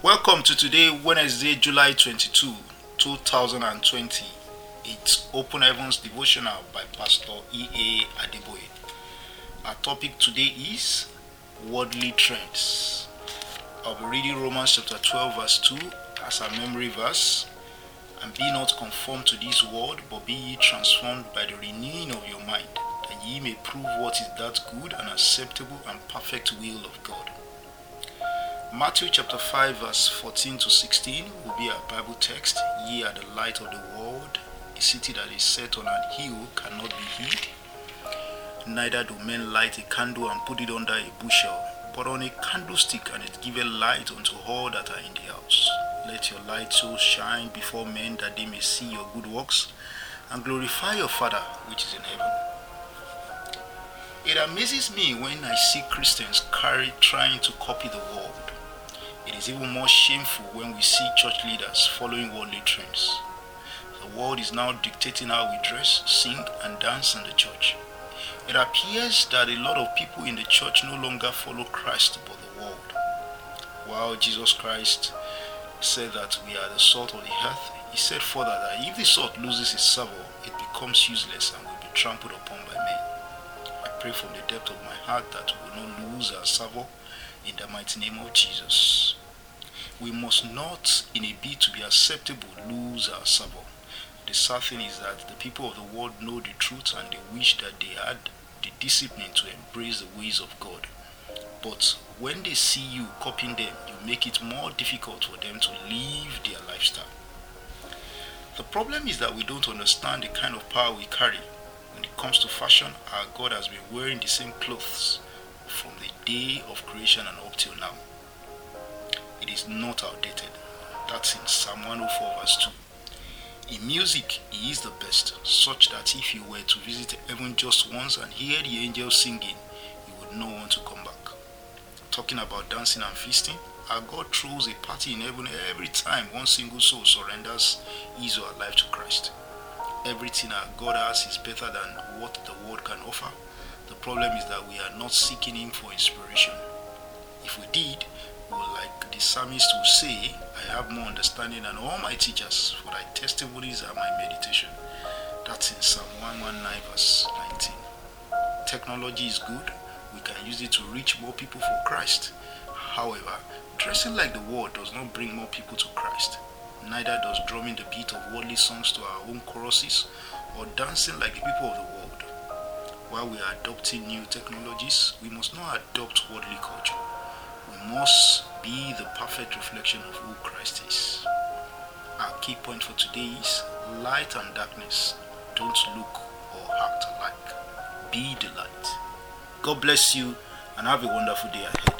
Welcome to today, Wednesday, July 22, 2020. It's Open Heavens Devotional by Pastor E.A. Adeboye. Our topic today is Worldly Trends. I'll be reading Romans chapter 12, verse 2 as our memory verse. And be not conformed to this world, but be ye transformed by the renewing of your mind, that ye may prove what is that good and acceptable and perfect will of God. Matthew chapter 5, verse 14 to 16 will be our Bible text. Ye are the light of the world. A city that is set on an hill cannot be hid. Neither do men light a candle and put it under a bushel, but on a candlestick, and it giveth light unto all that are in the house. Let your light so shine before men that they may see your good works and glorify your Father which is in heaven. It amazes me when I see Christians carry trying to copy the world. It is even more shameful when we see church leaders following worldly trends. The world is now dictating how we dress, sing, and dance in the church. It appears that a lot of people in the church no longer follow Christ but the world. While Jesus Christ said that we are the salt of the earth, he said further that if the salt loses its savour, it becomes useless and will be trampled upon by men. I pray from the depth of my heart that we will not lose our savour in the mighty name of Jesus. We must not, in a bid to be acceptable, lose our savour. The sad thing is that the people of the world know the truth and they wish that they had the discipline to embrace the ways of God. But when they see you copying them, you make it more difficult for them to live their lifestyle. The problem is that we don't understand the kind of power we carry. When it comes to fashion, our God has been wearing the same clothes from the day of creation and up till now. It is not outdated. That's in Psalm 104, verse 2. In music, he is the best, such that if you were to visit heaven just once and hear the angels singing, you would not want to come back. Talking about dancing and feasting, our God throws a party in heaven every time one single soul surrenders his or her life to Christ. Everything our God has is better than what the world can offer. The problem is that we are not seeking Him for inspiration. If we did, like the psalmist will say, I have more understanding than all my teachers, for thy testimonies are my meditation. That's in Psalm 119, verse 19. Technology is good. We can use it to reach more people for Christ. However, dressing like the world does not bring more people to Christ. Neither does drumming the beat of worldly songs to our own choruses or dancing like the people of the world. While we are adopting new technologies, we must not adopt worldly culture. We must be the perfect reflection of who Christ is. Our key point for today is light and darkness don't look or act alike. Be the light. God bless you and have a wonderful day ahead.